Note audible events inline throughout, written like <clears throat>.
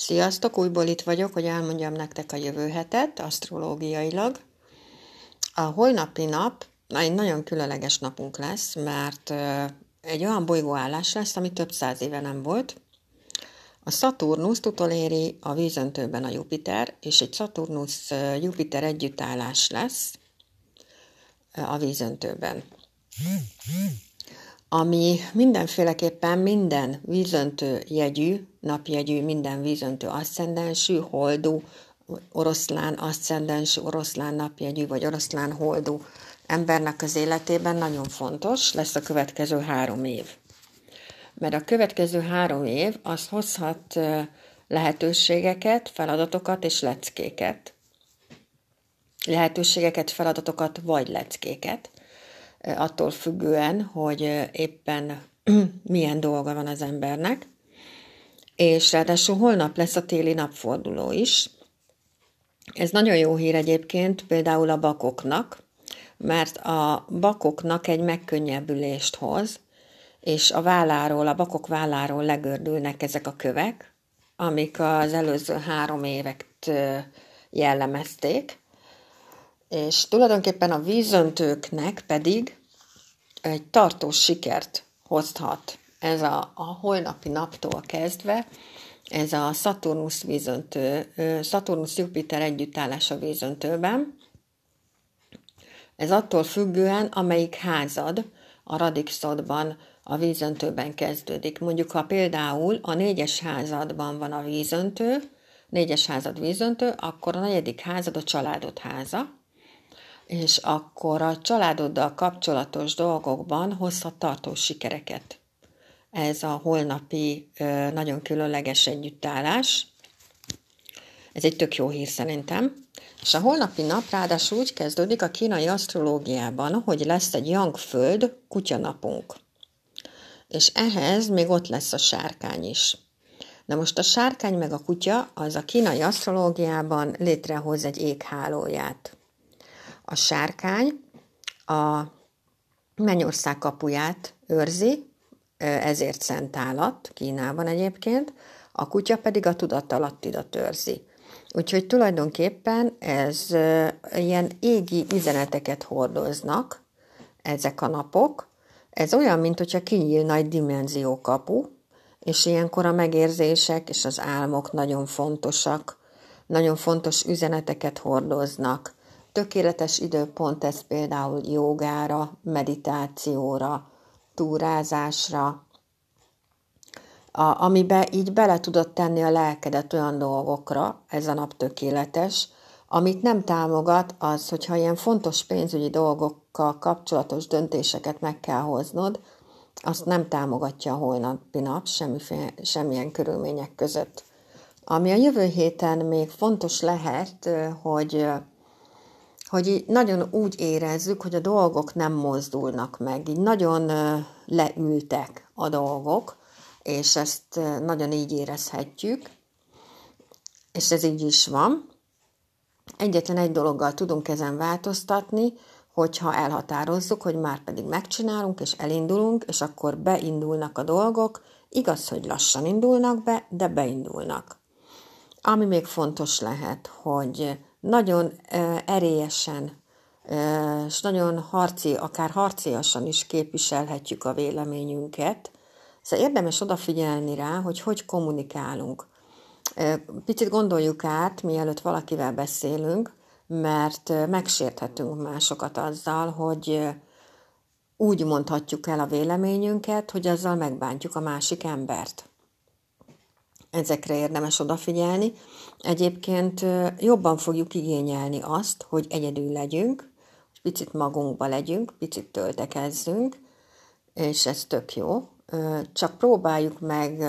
Sziasztok, újból itt vagyok, hogy elmondjam nektek a jövő hetet, asztrológiailag. A holnapi nap egy nagyon különleges napunk lesz, mert egy olyan bolygóállás lesz, ami több száz éve nem volt. A Saturnus utoléri a vízöntőben a Jupiter, és egy Saturnus-Jupiter együttállás lesz a vízöntőben ami mindenféleképpen minden vízöntő jegyű, napjegyű, minden vízöntő aszcendensű, holdú, oroszlán aszcendensű, oroszlán napjegyű, vagy oroszlán holdú embernek az életében nagyon fontos lesz a következő három év. Mert a következő három év az hozhat lehetőségeket, feladatokat és leckéket. Lehetőségeket, feladatokat vagy leckéket attól függően, hogy éppen <clears throat> milyen dolga van az embernek. És ráadásul holnap lesz a téli napforduló is. Ez nagyon jó hír egyébként például a bakoknak, mert a bakoknak egy megkönnyebbülést hoz, és a válláról, a bakok válláról legördülnek ezek a kövek, amik az előző három évet jellemezték, és tulajdonképpen a vízöntőknek pedig egy tartós sikert hozhat ez a, a holnapi naptól kezdve, ez a Saturnus vízöntő, Saturnus-Jupiter együttállás a vízöntőben. Ez attól függően, amelyik házad a radixodban, a vízöntőben kezdődik. Mondjuk, ha például a négyes házadban van a vízöntő, négyes házad vízöntő, akkor a negyedik házad a családod háza, és akkor a családoddal kapcsolatos dolgokban hozhat tartós sikereket. Ez a holnapi nagyon különleges együttállás. Ez egy tök jó hír szerintem. És a holnapi nap ráadásul úgy kezdődik a kínai asztrológiában, hogy lesz egy Yangföld kutyanapunk. És ehhez még ott lesz a sárkány is. Na most a sárkány meg a kutya az a kínai asztrológiában létrehoz egy éghálóját. A sárkány a mennyország kapuját őrzi, ezért szent állat Kínában egyébként, a kutya pedig a tudatalattidat őrzi. Úgyhogy tulajdonképpen ez ilyen égi üzeneteket hordoznak ezek a napok. Ez olyan, mint hogyha kinyílna egy dimenziókapu, és ilyenkor a megérzések és az álmok nagyon fontosak, nagyon fontos üzeneteket hordoznak tökéletes időpont ez például jogára, meditációra, túrázásra, a, amiben így bele tudod tenni a lelkedet olyan dolgokra, ez a nap tökéletes, amit nem támogat az, hogyha ilyen fontos pénzügyi dolgokkal kapcsolatos döntéseket meg kell hoznod, azt nem támogatja a holnapi nap semmiféle, semmilyen körülmények között. Ami a jövő héten még fontos lehet, hogy hogy így nagyon úgy érezzük, hogy a dolgok nem mozdulnak meg, így nagyon leültek a dolgok, és ezt nagyon így érezhetjük, és ez így is van. Egyetlen egy dologgal tudunk ezen változtatni, hogyha elhatározzuk, hogy már pedig megcsinálunk, és elindulunk, és akkor beindulnak a dolgok, igaz, hogy lassan indulnak be, de beindulnak. Ami még fontos lehet, hogy nagyon erélyesen és nagyon harci, akár harciasan is képviselhetjük a véleményünket. Szóval érdemes odafigyelni rá, hogy hogy kommunikálunk. Picit gondoljuk át, mielőtt valakivel beszélünk, mert megsérthetünk másokat azzal, hogy úgy mondhatjuk el a véleményünket, hogy azzal megbántjuk a másik embert ezekre érdemes odafigyelni. Egyébként jobban fogjuk igényelni azt, hogy egyedül legyünk, picit magunkba legyünk, picit töltekezzünk, és ez tök jó. Csak próbáljuk meg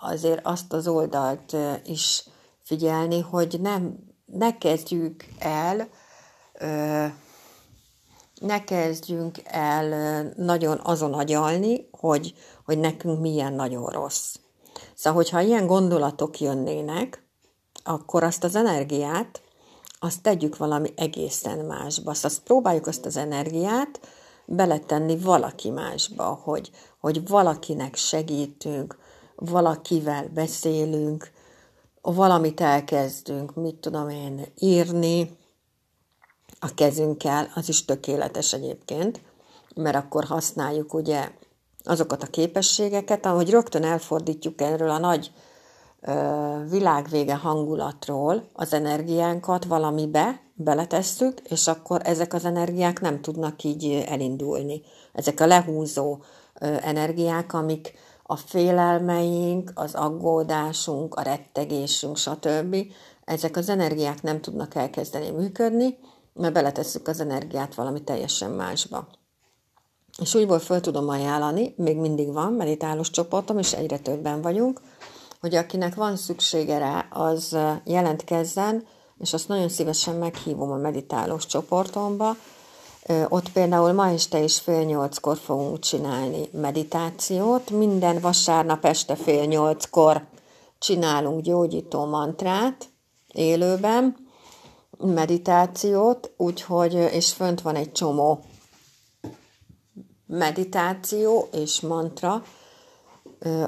azért azt az oldalt is figyelni, hogy nem, ne kezdjük el ne kezdjünk el nagyon azon agyalni, hogy, hogy nekünk milyen nagyon rossz. Szóval, hogyha ilyen gondolatok jönnének, akkor azt az energiát, azt tegyük valami egészen másba. Szóval azt próbáljuk azt az energiát beletenni valaki másba, hogy, hogy valakinek segítünk, valakivel beszélünk, valamit elkezdünk, mit tudom én, írni a kezünkkel, az is tökéletes egyébként, mert akkor használjuk ugye azokat a képességeket, ahogy rögtön elfordítjuk erről a nagy világvége hangulatról az energiánkat valamibe, beletesszük, és akkor ezek az energiák nem tudnak így elindulni. Ezek a lehúzó energiák, amik a félelmeink, az aggódásunk, a rettegésünk, stb. Ezek az energiák nem tudnak elkezdeni működni, mert beletesszük az energiát valami teljesen másba. És úgyból föl tudom ajánlani, még mindig van meditálós csoportom, és egyre többen vagyunk, hogy akinek van szüksége rá, az jelentkezzen, és azt nagyon szívesen meghívom a meditálós csoportomba. Ott például ma este is fél nyolckor fogunk csinálni meditációt. Minden vasárnap este fél nyolckor csinálunk gyógyító mantrát élőben, meditációt, úgyhogy, és fönt van egy csomó meditáció és mantra,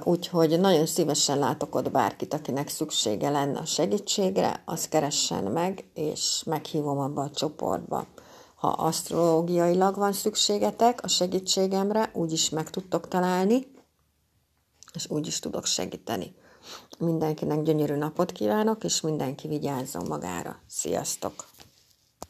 úgyhogy nagyon szívesen látok ott bárkit, akinek szüksége lenne a segítségre, azt keressen meg, és meghívom abba a csoportba. Ha asztrológiailag van szükségetek a segítségemre, úgyis meg tudtok találni, és úgy is tudok segíteni. Mindenkinek gyönyörű napot kívánok, és mindenki vigyázzon magára. Sziasztok!